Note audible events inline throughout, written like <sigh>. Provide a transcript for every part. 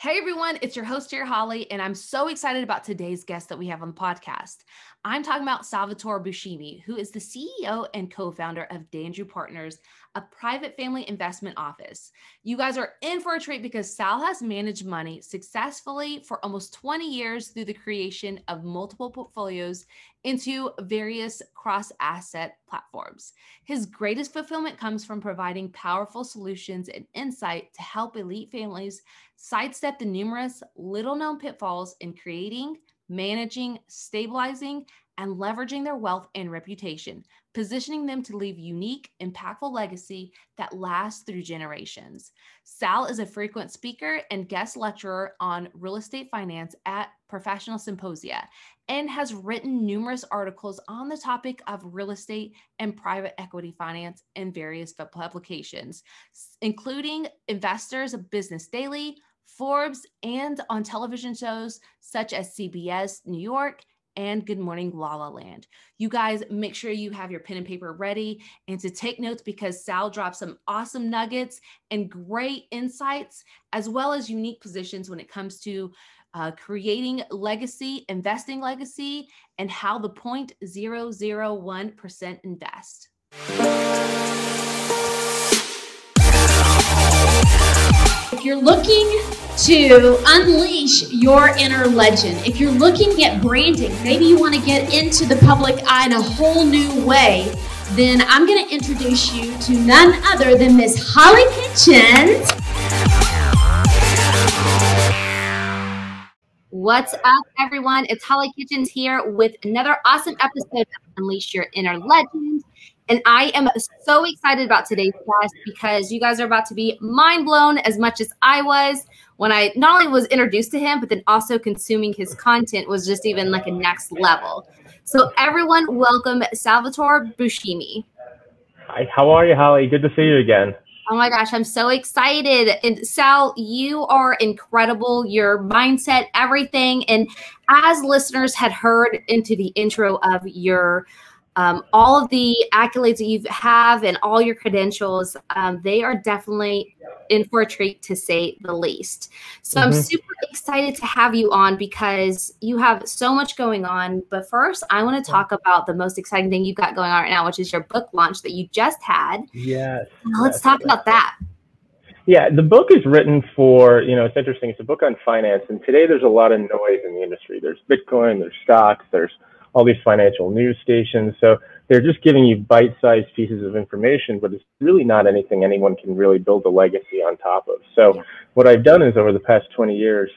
Hey everyone, it's your host here, Hollie, and I'm so excited about today's guest that we have on the podcast. I'm talking about Salvatore Buscemi, who is the CEO and co founder of Dandrew Partners, a private family investment office. You guys are in for a treat because Sal has managed money successfully for almost 20 years through the creation of multiple portfolios into various cross asset platforms. His greatest fulfillment comes from providing powerful solutions and insight to help elite families sidestep the numerous little known pitfalls in creating managing, stabilizing, and leveraging their wealth and reputation, positioning them to leave unique, impactful legacy that lasts through generations. Sal is a frequent speaker and guest lecturer on real estate finance at professional symposia and has written numerous articles on the topic of real estate and private equity finance in various publications, including Investors Business Daily, Forbes, and on television shows such as CBS New York and Good Morning La La Land. You guys make sure you have your pen and paper ready and to take notes because Sal drops some awesome nuggets and great insights, as well as unique positions when it comes to uh, creating legacy, investing legacy, and how the 0.001% invest. If you're looking to unleash your inner legend, if you're looking at branding, maybe you want to get into the public eye in a whole new way, then I'm going to introduce you to none other than Miss Hollie Kitchens. What's up, everyone? It's Hollie Kitchens here with another awesome episode of Unleash Your Inner Legend. And I am so excited about today's class because you guys are about to be mind blown as much as I was when I not only was introduced to him, but then also consuming his content was just even like a next level. So, everyone, welcome Salvatore Buscemi. Hi, how are you, Hollie? Good to see you again. Oh my gosh, I'm so excited. And Sal, you are incredible. Your mindset, everything. And as listeners had heard into the intro of your um, all of the accolades that you have and all your credentials, um, they are definitely in for a treat to say the least. So mm-hmm. I'm super excited to have you on because you have so much going on. But first, I want to talk about the most exciting thing you've got going on right now, which is your book launch that you just had. Yes. Let's yes, talk yes. about that. Yeah, the book is written for, you know, it's interesting. It's a book on finance. And today there's a lot of noise in the industry. There's Bitcoin, there's stocks, there's all these financial news stations. So they're just giving you bite-sized pieces of information, but it's really not anything anyone can really build a legacy on top of. So what I've done is over the past 20 years,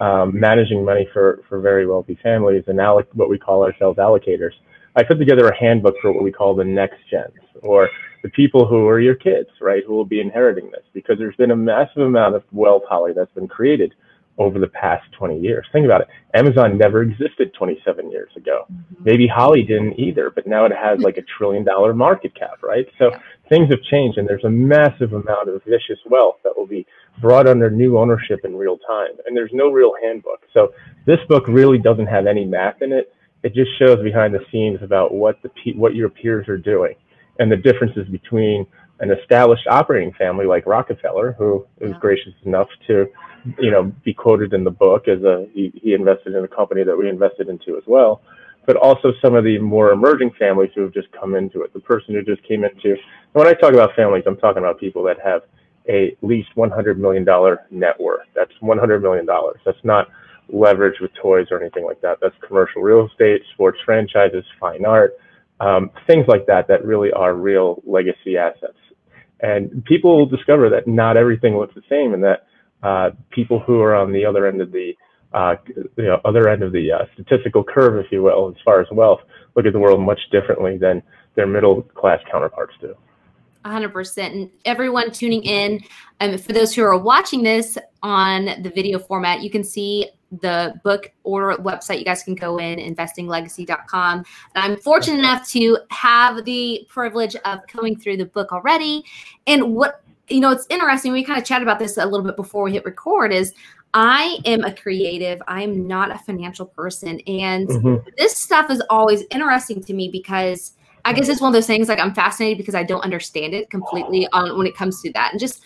um, managing money for, for very wealthy families and alloc- what we call ourselves allocators. I put together a handbook for what we call the next gens or the people who are your kids, right, who will be inheriting this because there's been a massive amount of wealth, Hollie, that's been created over the past 20 years. Think about it. Amazon never existed 27 years ago. Mm-hmm. Maybe Hollie didn't either, but now it has like a <laughs> trillion dollar market cap, right? So yeah. things have changed and there's a massive amount of vicious wealth that will be brought under new ownership in real time. And there's no real handbook. So this book really doesn't have any math in it. It just shows behind the scenes about what the what your peers are doing and the differences between an established operating family like Rockefeller, who is yeah. gracious enough to you know, be quoted in the book as a he, he invested in a company that we invested into as well. But also some of the more emerging families who have just come into it. The person who just came into when I talk about families, I'm talking about people that have a, at least $100 million net worth. That's $100 million. That's not leverage with toys or anything like that. That's commercial real estate, sports franchises, fine art, um, things like that that really are real legacy assets. And people will discover that not everything looks the same and that uh, people who are on the other end of the uh, you know, other end of the uh, statistical curve, if you will, as far as wealth, look at the world much differently than their middle class counterparts do. 100%. And everyone tuning in, um, for those who are watching this on the video format, you can see the book or website. You guys can go in, investinglegacy.com. And I'm fortunate enough to have the privilege of going through the book already. And what you know, it's interesting. We kind of chatted about this a little bit before we hit record. Is I am a creative. I am not a financial person, and mm-hmm. this stuff is always interesting to me because I guess it's one of those things like I'm fascinated because I don't understand it completely on when it comes to that, and just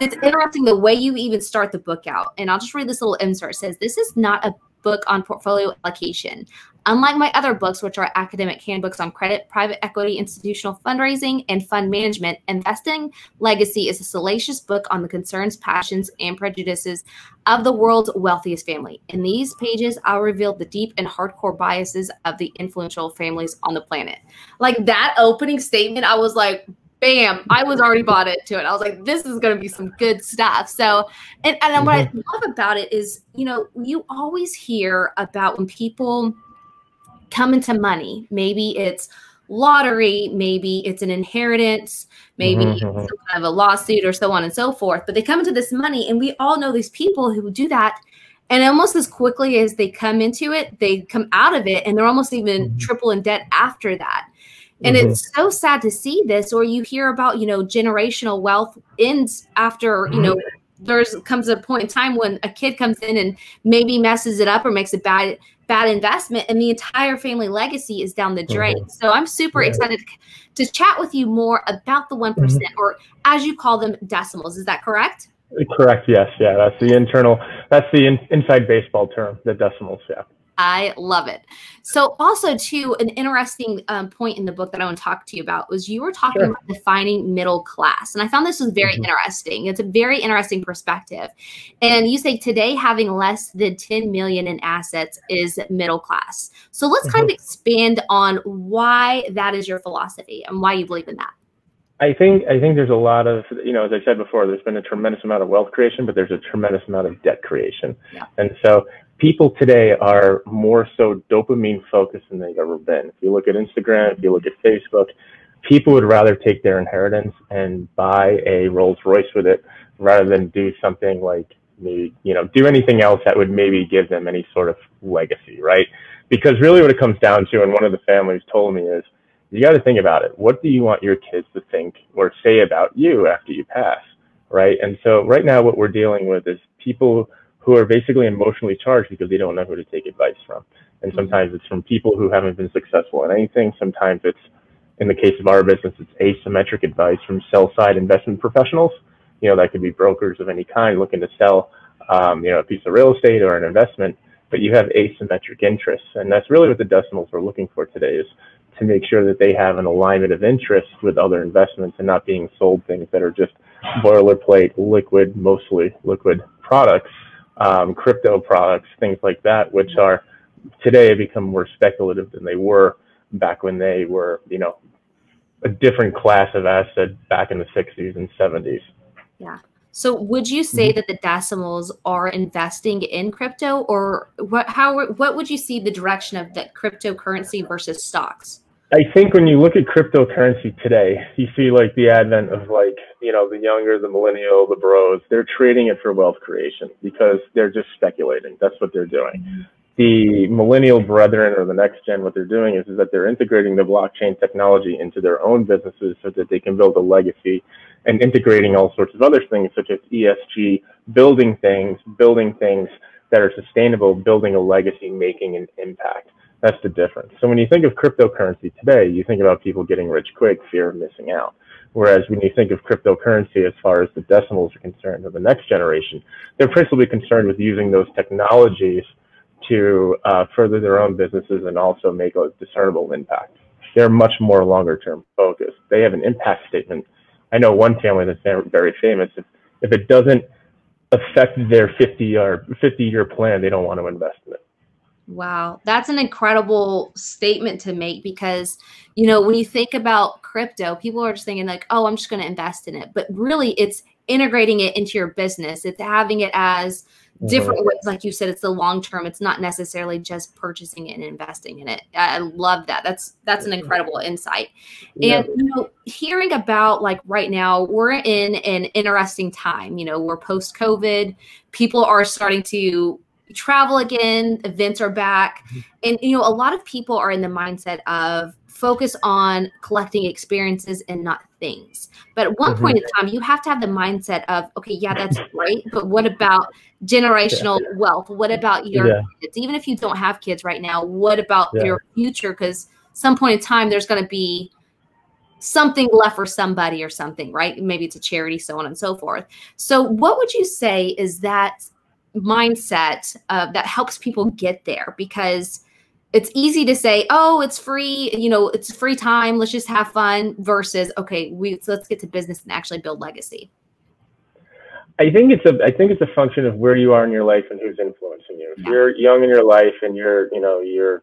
it's interesting the way you even start the book out. And I'll just read this little insert. It says, This is not a book on portfolio allocation. Unlike my other books, which are academic handbooks on credit, private equity, institutional fundraising, and fund management, Investing Legacy is a salacious book on the concerns, passions, and prejudices of the world's wealthiest family. In these pages, I'll reveal the deep and hardcore biases of the influential families on the planet. Like that opening statement, I was like, bam, I was already bought into it. I was like, this is going to be some good stuff. So, and, and what I mm-hmm. love about it is, you know, you always hear about when people come into money, maybe it's lottery, maybe it's an inheritance, maybe mm-hmm. some kind of a lawsuit or so on and so forth. But they come into this money, and we all know these people who do that. And almost as quickly as they come into it, they come out of it and they're almost even mm-hmm. triple in debt after that. And mm-hmm. it's so sad to see this, or you hear about, you know, generational wealth ends after, you know, mm-hmm. There's comes a point in time when a kid comes in and maybe messes it up or makes a bad bad investment and the entire family legacy is down the drain. Mm-hmm. So I'm super yeah. excited to chat with you more about the one mm-hmm. or as you call them decimals. Is that correct? Correct. Yes. Yeah. That's the internal. That's the in, inside baseball term. The decimals. Yeah. I love it. So, also, too, an interesting um, point in the book that I want to talk to you about was you were talking sure. about defining middle class. And I found this was very mm-hmm. interesting. It's a very interesting perspective. And you say today having less than 10 million in assets is middle class. So, let's mm-hmm. kind of mm-hmm. expand on why that is your philosophy and why you believe in that. I think I think there's a lot of you know as I said before there's been a tremendous amount of wealth creation but there's a tremendous amount of debt creation yeah. and so people today are more so dopamine focused than they've ever been. If you look at Instagram, if you look at Facebook, people would rather take their inheritance and buy a Rolls Royce with it rather than do something like you know, do anything else that would maybe give them any sort of legacy, right? Because really what it comes down to, and one of the families told me is, you got to think about it. What do you want your kids to think or say about you after you pass, right? And so right now what we're dealing with is people who are basically emotionally charged because they don't know who to take advice from. And mm-hmm. sometimes it's from people who haven't been successful in anything. Sometimes it's, in the case of our business, it's asymmetric advice from sell side investment professionals. You know, that could be brokers of any kind looking to sell, um, you know, a piece of real estate or an investment, but you have asymmetric interests. And that's really what the decimals we're looking for today is to make sure that they have an alignment of interest with other investments and not being sold things that are just boilerplate, liquid, mostly liquid products um, crypto products, things like that, which are today become more speculative than they were back when they were, you know, a different class of asset back in the 60s and 70s. Yeah. So would you say mm-hmm. that the decimals are investing in crypto or what how what would you see the direction of the cryptocurrency versus stocks? I think when you look at cryptocurrency today, you see like the advent of like, you know, the younger, the millennial, the bros, they're trading it for wealth creation because they're just speculating. That's what they're doing. The millennial brethren or the next gen, what they're doing is, is that they're integrating the blockchain technology into their own businesses so that they can build a legacy and integrating all sorts of other things such as ESG, building things, building things that are sustainable, building a legacy, making an impact. That's the difference. So when you think of cryptocurrency today, you think about people getting rich quick, fear of missing out. Whereas when you think of cryptocurrency as far as the decimals are concerned, or the next generation, they're principally concerned with using those technologies to uh, further their own businesses and also make a discernible impact. They're much more longer term focused. They have an impact statement. I know one family that's very famous. If, if it doesn't affect their 50 year, 50 year plan, they don't want to invest in it. Wow, that's an incredible statement to make because, you know, when you think about crypto, people are just thinking, like, oh, I'm just going to invest in it. But really, it's integrating it into your business, it's having it as different mm-hmm. ways. Like you said, it's the long term, it's not necessarily just purchasing it and investing in it. I love that. That's that's an incredible insight. Yeah. And, you know, hearing about like right now, we're in an interesting time. You know, we're post COVID, people are starting to travel again, events are back. Mm-hmm. And you know, a lot of people are in the mindset of focus on collecting experiences and not things. But at one mm-hmm. point in time, you have to have the mindset of, okay, yeah, that's great, but what about generational yeah. wealth? What about your yeah. kids? Even if you don't have kids right now, what about yeah. your future? Because some point in time, there's going to be something left for somebody or something, right? Maybe it's a charity, so on and so forth. So, what would you say is that mindset uh, that helps people get there? Because it's easy to say, "Oh, it's free," you know, it's free time. Let's just have fun. Versus, okay, we so let's get to business and actually build legacy. I think it's a I think it's a function of where you are in your life and who's influencing you. If you're young in your life and you're you know you're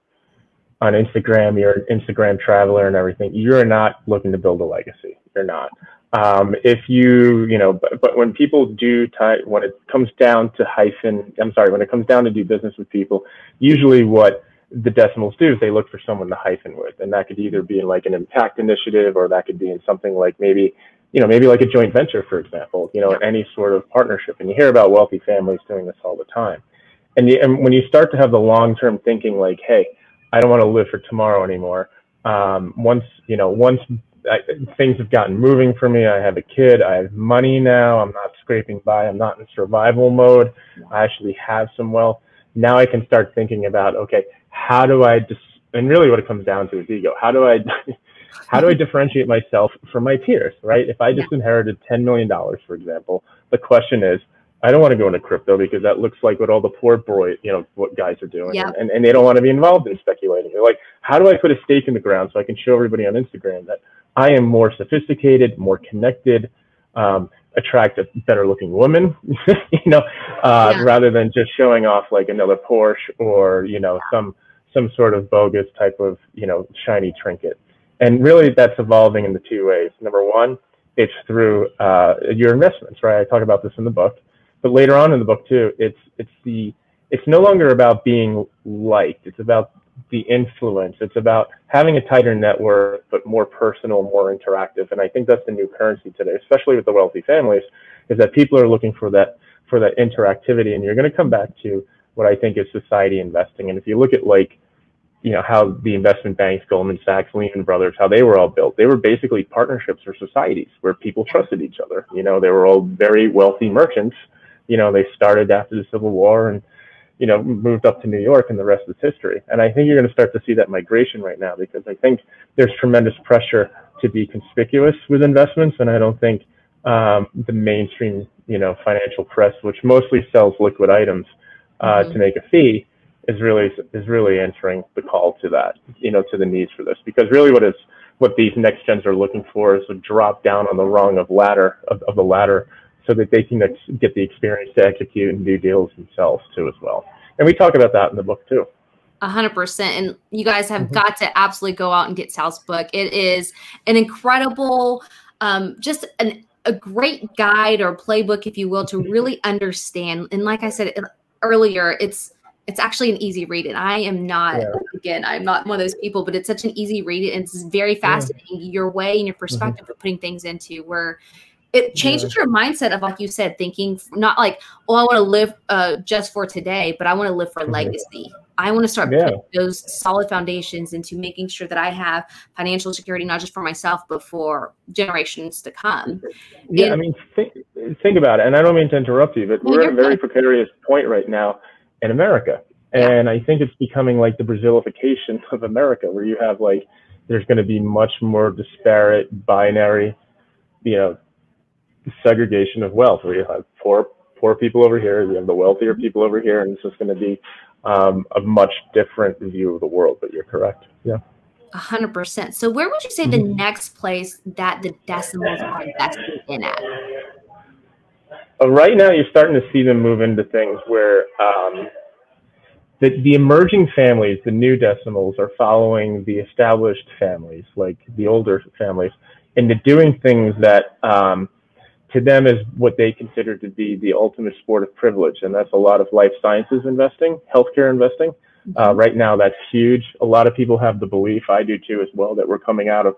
on Instagram, you're an Instagram traveler and everything, you're not looking to build a legacy. You're not. Um, if you you know but, but when people do tie when it comes down to hyphen I'm sorry when it comes down to do business with people, usually what the decimals do is they look for someone to hyphen with, and that could either be in like an impact initiative or that could be in something like maybe you know, maybe like a joint venture, for example, you know, any sort of partnership. And you hear about wealthy families doing this all the time. And, you, and when you start to have the long-term thinking, like, hey, I don't want to live for tomorrow anymore. Um, once, you know, once I, things have gotten moving for me, I have a kid, I have money now, I'm not scraping by, I'm not in survival mode. I actually have some wealth. Now I can start thinking about, okay, how do I just, and really what it comes down to is ego. How do I <laughs> how do I differentiate myself from my peers, right? If I just inherited $10 million, for example, the question is, I don't want to go into crypto because that looks like what all the poor boy, you know, what guys are doing. Yeah. And, and they don't want to be involved in speculating. They're like, how do I put a stake in the ground so I can show everybody on Instagram that I am more sophisticated, more connected, um, attract a better looking woman, <laughs> you know, uh, yeah. rather than just showing off like another Porsche or, you know, some, some sort of bogus type of, you know, shiny trinket. And really, that's evolving in the two ways. Number one, it's through uh, your investments, right? I talk about this in the book, but later on in the book too, it's it's the it's no longer about being liked. It's about the influence. It's about having a tighter network, but more personal, more interactive. And I think that's the new currency today, especially with the wealthy families, is that people are looking for that for that interactivity. And you're going to come back to what I think is society investing. And if you look at like you know, how the investment banks, Goldman Sachs, Lehman Brothers, how they were all built. They were basically partnerships or societies where people trusted each other. You know, they were all very wealthy merchants. You know, they started after the Civil War and, you know, moved up to New York and the rest is history. And I think you're going to start to see that migration right now because I think there's tremendous pressure to be conspicuous with investments. And I don't think um, the mainstream, you know, financial press, which mostly sells liquid items uh, mm-hmm. to make a fee, is really is really answering the call to that, you know, to the needs for this. Because really, what is what these next gens are looking for is to drop down on the rung of ladder of, of the ladder, so that they can get the experience to execute and do deals themselves too as well. And we talk about that in the book too. A hundred percent. And you guys have mm-hmm. got to absolutely go out and get Sal's book. It is an incredible, um, just an a great guide or playbook, if you will, to really understand. And like I said earlier, it's it's actually an easy read and i am not yeah. again i'm not one of those people but it's such an easy read and it's very fascinating yeah. your way and your mm-hmm. perspective mm-hmm. of putting things into where it changes yeah. your mindset of like you said thinking not like oh i want to live uh, just for today but i want to live for mm-hmm. legacy i want to start putting those solid foundations into making sure that i have financial security not just for myself but for generations to come yeah and, i mean think, think about it and i don't mean to interrupt you but we're at a very precarious point right now in America. And I think it's becoming like the Brazilification <laughs> of America, where you have like, there's going to be much more disparate, binary, you know, segregation of wealth, where you have poor, poor people over here, you have the wealthier people over here, and it's just going to be um, a much different view of the world. But you're correct. Yeah. A hundred percent. So, where would you say the mm-hmm. next place that the decimals are investing in at? Uh, right now, you're starting to see them move into things where um, the, the emerging families, the new decimals, are following the established families, like the older families, into doing things that um, to them is what they consider to be the ultimate sport of privilege. And that's a lot of life sciences investing, healthcare investing. Uh, mm-hmm. right now, that's huge. A lot of people have the belief, I do too as well, that we're coming out of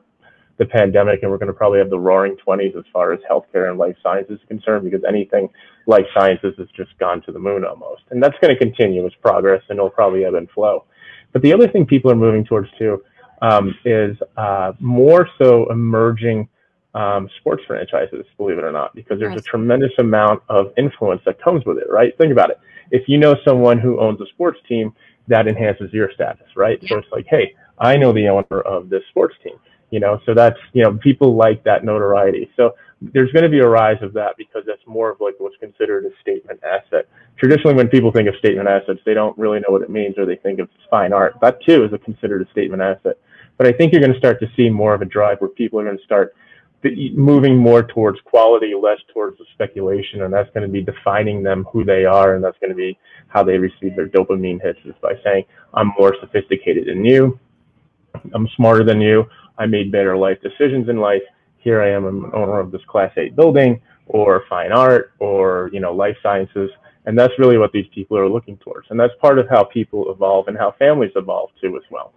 the pandemic, and we're going to probably have the roaring 20s as far as healthcare and life sciences is concerned, because anything life sciences has just gone to the moon almost. And that's going to continue as progress, and it'll probably ebb and flow. But the other thing people are moving towards too um, is uh, more so emerging um, sports franchises, believe it or not, because there's a tremendous amount of influence that comes with it, right? Think about it. If you know someone who owns a sports team, that enhances your status, right? Yeah. So it's like, hey, I know the owner of this sports team You know, so that's you know people like that notoriety. So there's going to be a rise of that because that's more of like what's considered a statement asset. Traditionally, when people think of statement assets, they don't really know what it means or they think of fine art. That too is a considered a statement asset. But I think you're going to start to see more of a drive where people are going to start moving more towards quality, less towards the speculation, and that's going to be defining them who they are, and that's going to be how they receive their dopamine hits is by saying, "I'm more sophisticated than you, I'm smarter than you, I made better life decisions in life. Here I am, I'm an owner of this Class A building, or fine art, or you know, life sciences." And that's really what these people are looking towards, and that's part of how people evolve and how families evolve too, as well.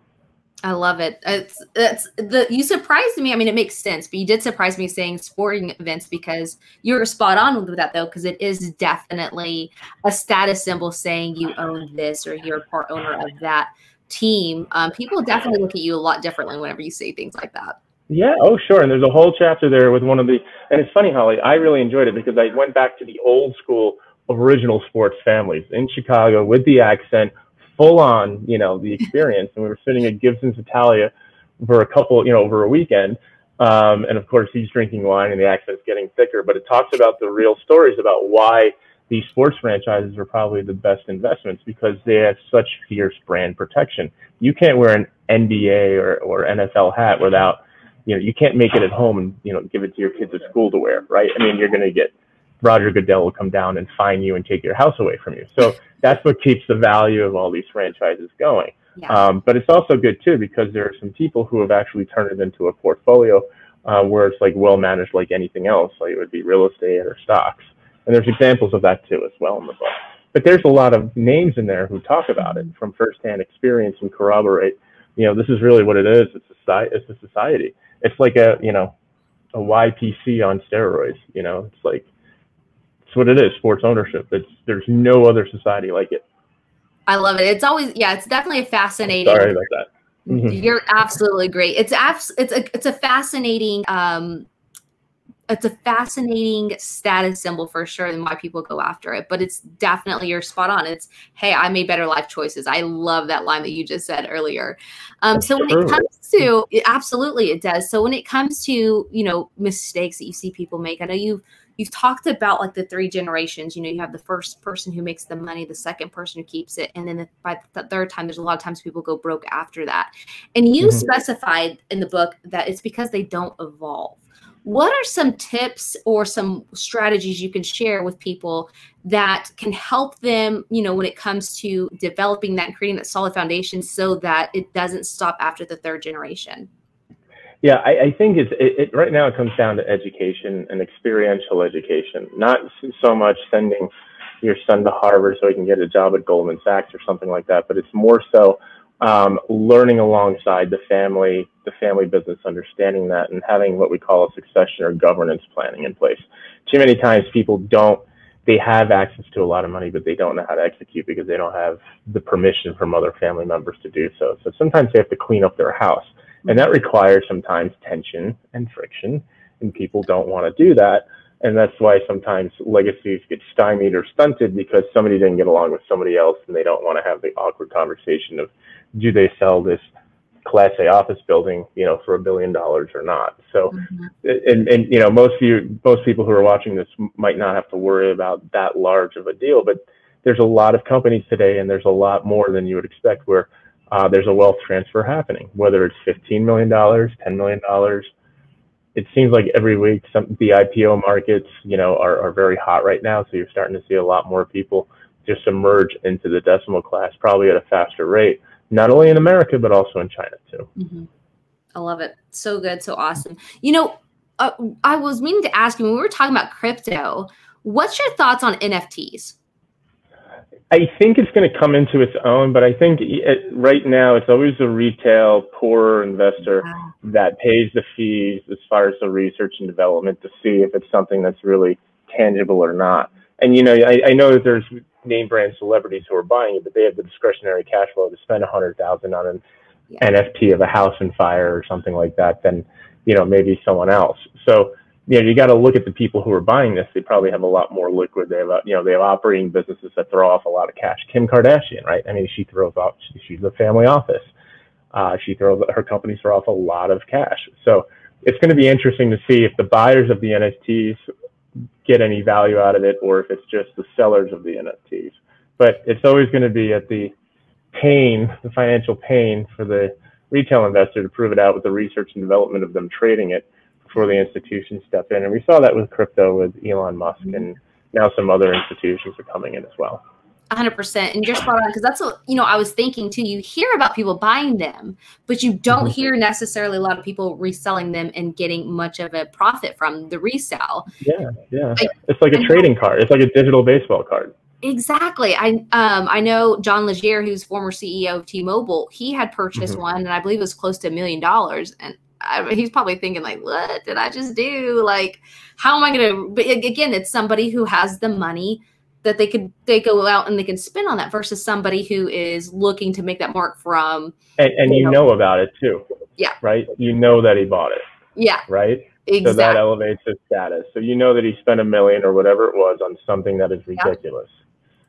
I love it. It's it's the you surprised me. I mean, it makes sense, but you did surprise me saying sporting events because you're spot on with that though, because it is definitely a status symbol saying you own this or you're part owner of that team. Um, people definitely look at you a lot differently whenever you say things like that. Yeah. Oh, sure. And there's a whole chapter there with one of the, and it's funny, Hollie. I really enjoyed it because I went back to the old school original sports families in Chicago with the accent full on, you know, the experience. and we were sitting at Gibson's Italia for a couple, you know, over a weekend. Um, and of course, he's drinking wine and the accent's getting thicker, but it talks about the real stories about why these sports franchises are probably the best investments because they have such fierce brand protection. You can't wear an NBA or, or NFL hat without, you know, you can't make it at home and, you know, give it to your kids at school to wear, right? I mean, you're going to get Roger Goodell will come down and fine you and take your house away from you. So that's what keeps the value of all these franchises going. Yeah. Um, but it's also good too because there are some people who have actually turned it into a portfolio uh, where it's like well managed like anything else, like it would be real estate or stocks. And there's examples of that too as well in the book. But there's a lot of names in there who talk about it from firsthand experience and corroborate. You know, this is really what it is. It's a It's a society. It's like a you know a YPO on steroids. You know, it's like what it is sports ownership. It's there's no other society like it. I love it. It's always yeah it's definitely a fascinating sorry about that. Mm-hmm. you're absolutely great. It's abs- it's a it's a fascinating um it's a fascinating status symbol for sure and why people go after it but it's definitely you're spot on. It's hey i made better life choices. I love that line that you just said earlier. Um, so when it comes to absolutely it does. So when it comes to you know mistakes that you see people make i know you've you've talked about like the three generations you know you have the first person who makes the money the second person who keeps it and then the, by the third time there's a lot of times people go broke after that. And you mm-hmm. specified in the book that it's because they don't evolve. What are some tips or some strategies you can share with people that can help them you know when it comes to developing that and creating that solid foundation so that it doesn't stop after the third generation yeah, I, I think it's it, it, right now. It comes down to education and experiential education, not so much sending your son to Harvard so he can get a job at Goldman Sachs or something like that. But it's more so um, learning alongside the family, the family business, understanding that, and having what we call a succession or governance planning in place. Too many times people don't. They have access to a lot of money, but they don't know how to execute because they don't have the permission from other family members to do so. So sometimes they have to clean up their house and that requires sometimes tension and friction, and people don't want to do that. And that's why sometimes legacies get stymied or stunted because somebody didn't get along with somebody else and they don't want to have the awkward conversation of do they sell this class A office building, you know, for a billion dollars or not. So, mm-hmm. and, and, you know, most of you, most people who are watching this might not have to worry about that large of a deal, but there's a lot of companies today and there's a lot more than you would expect where uh, there's a wealth transfer happening, whether it's $15 million, $10 million. It seems like every week some the IPO markets, you know, are, are very hot right now. So you're starting to see a lot more people just emerge into the decimal class, probably at a faster rate, not only in America, but also in China too. Mm-hmm. I love it. So good. So awesome. You know, uh, I was meaning to ask you when we were talking about crypto, what's your thoughts on NFTs? I think it's going to come into its own, but I think it, right now it's always the retail poorer investor wow. that pays the fees as far as the research and development to see if it's something that's really tangible or not. And you know, I, I know that there's name brand celebrities who are buying it, but they have the discretionary cash flow to spend a hundred thousand on an yeah. NFT of a house and fire or something like that than you know maybe someone else. So you know, you got to look at the people who are buying this. They probably have a lot more liquid. They have, you know, they have operating businesses that throw off a lot of cash. Kim Kardashian, right? I mean, she throws off. She's a family office. Uh, she throws her company throw off a lot of cash. So it's going to be interesting to see if the buyers of the NFTs get any value out of it or if it's just the sellers of the NFTs. But it's always going to be at the pain, the financial pain for the retail investor to prove it out with the research and development of them trading it before the institutions step in. And we saw that with crypto with Elon Musk and now some other institutions are coming in as well. 100% and you're spot on because that's what you know i was thinking too you hear about people buying them but you don't mm-hmm. hear necessarily a lot of people reselling them and getting much of a profit from the resale yeah yeah like, it's like a trading card it's like a digital baseball card exactly i um i know john legere who's former ceo of t-mobile he had purchased mm-hmm. one and i believe it was close to a million dollars and I, he's probably thinking like what did i just do? Like how am i gonna but again it's somebody who has the money that they could they go out and they can spend on that versus somebody who is looking to make that mark from and, and you, know, know, about it too. Yeah. Right? You know that he bought it. Yeah. Right? Exactly. so that elevates his status. So you know that he spent a million or whatever it was on something that is ridiculous.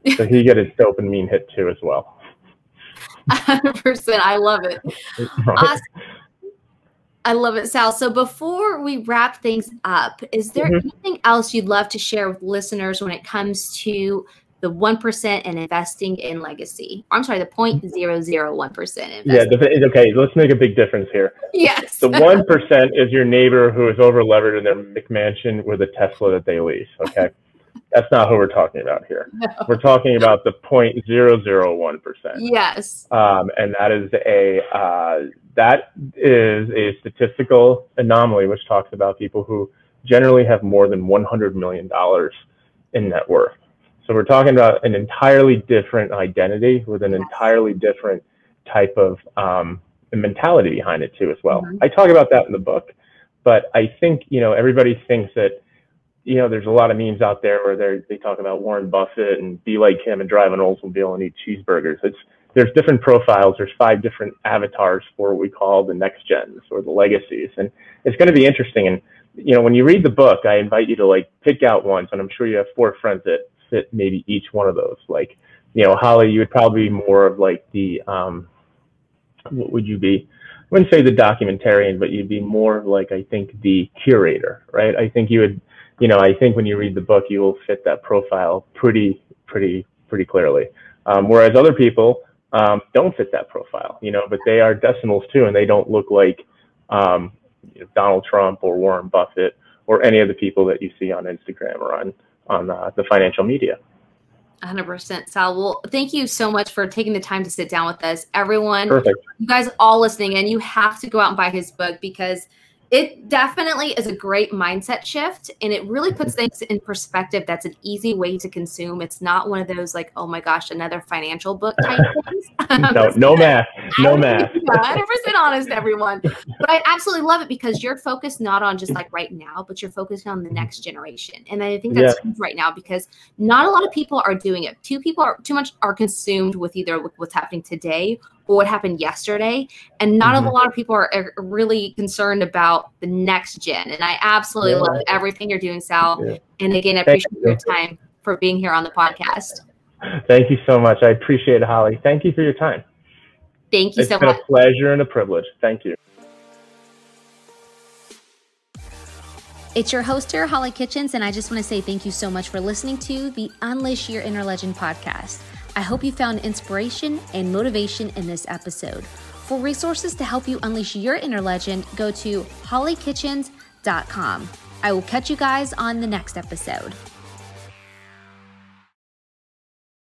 Yeah. <laughs> so he get his dopamine hit too as well. <laughs> 100% i love it. <laughs> Right. awesome. I love it, Sal. So before we wrap things up, is there mm-hmm. anything else you'd love to share with listeners when it comes to the 1% and investing in legacy? I'm sorry, the 0.001%. Yeah, okay, let's make a big difference here. Yes. The 1% is your neighbor who is over levered in their McMansion with a Tesla that they lease, okay? <laughs> That's not who we're talking about here. No. We're talking about the 0.001%. Yes. Um, and that is a uh, that is a statistical anomaly which talks about people who generally have more than $100 million in net worth. So we're talking about an entirely different identity with an entirely different type of um, mentality behind it too as well. Mm-hmm. I talk about that in the book, but I think, you know, everybody thinks that, you know, there's a lot of memes out there where they talk about Warren Buffett and be like him and drive an Oldsmobile and eat cheeseburgers. It's there's different profiles. There's five different avatars for what we call the next gens or the legacies, and it's going to be interesting. And you know, when you read the book, I invite you to like pick out ones, and I'm sure you have four friends that fit maybe each one of those. Like, you know, Hollie, you would probably be more of like the um, what would you be? I wouldn't say the documentarian, but you'd be more like I think the curator, right? I think you would, you know, I think when you read the book, you will fit that profile pretty, pretty, pretty clearly. Um, whereas other people, um, don't fit that profile, you know, but they are decimals too, and they don't look like um, you know, Donald Trump or Warren Buffett or any of the people that you see on Instagram or on on uh, the financial media. 100% Sal. Well, thank you so much for taking the time to sit down with us. Everyone, Perfect. you guys all listening, and you have to go out and buy his book because – it definitely is a great mindset shift and it really puts mm-hmm. things in perspective that's an easy way to consume. It's not one of those like oh my gosh another financial book <laughs> type things. No, no math no math. <laughs> 100% honest everyone. But i absolutely love it because you're focused not on just like right now but you're focused on the next generation. And i think that's yeah. right now because not a lot of people are doing it. Two people are too much are consumed with either what's happening today what happened yesterday. And not mm-hmm. a lot of people are, are, really concerned about the next gen. And I absolutely yeah. love everything you're doing, Sal. Yeah. And again, I appreciate you. your time for being here on the podcast. Thank you so much. I appreciate it, Hollie. Thank you for your time. Thank you it's so much. It's been a pleasure and a privilege. Thank you. It's your host here, Hollie Kitchens, and I just want to say thank you so much for listening to the Unleash Your Inner Legend podcast. I hope you found inspiration and motivation in this episode. For resources to help you unleash your inner legend, go to hollykitchens.com. I will catch you guys on the next episode.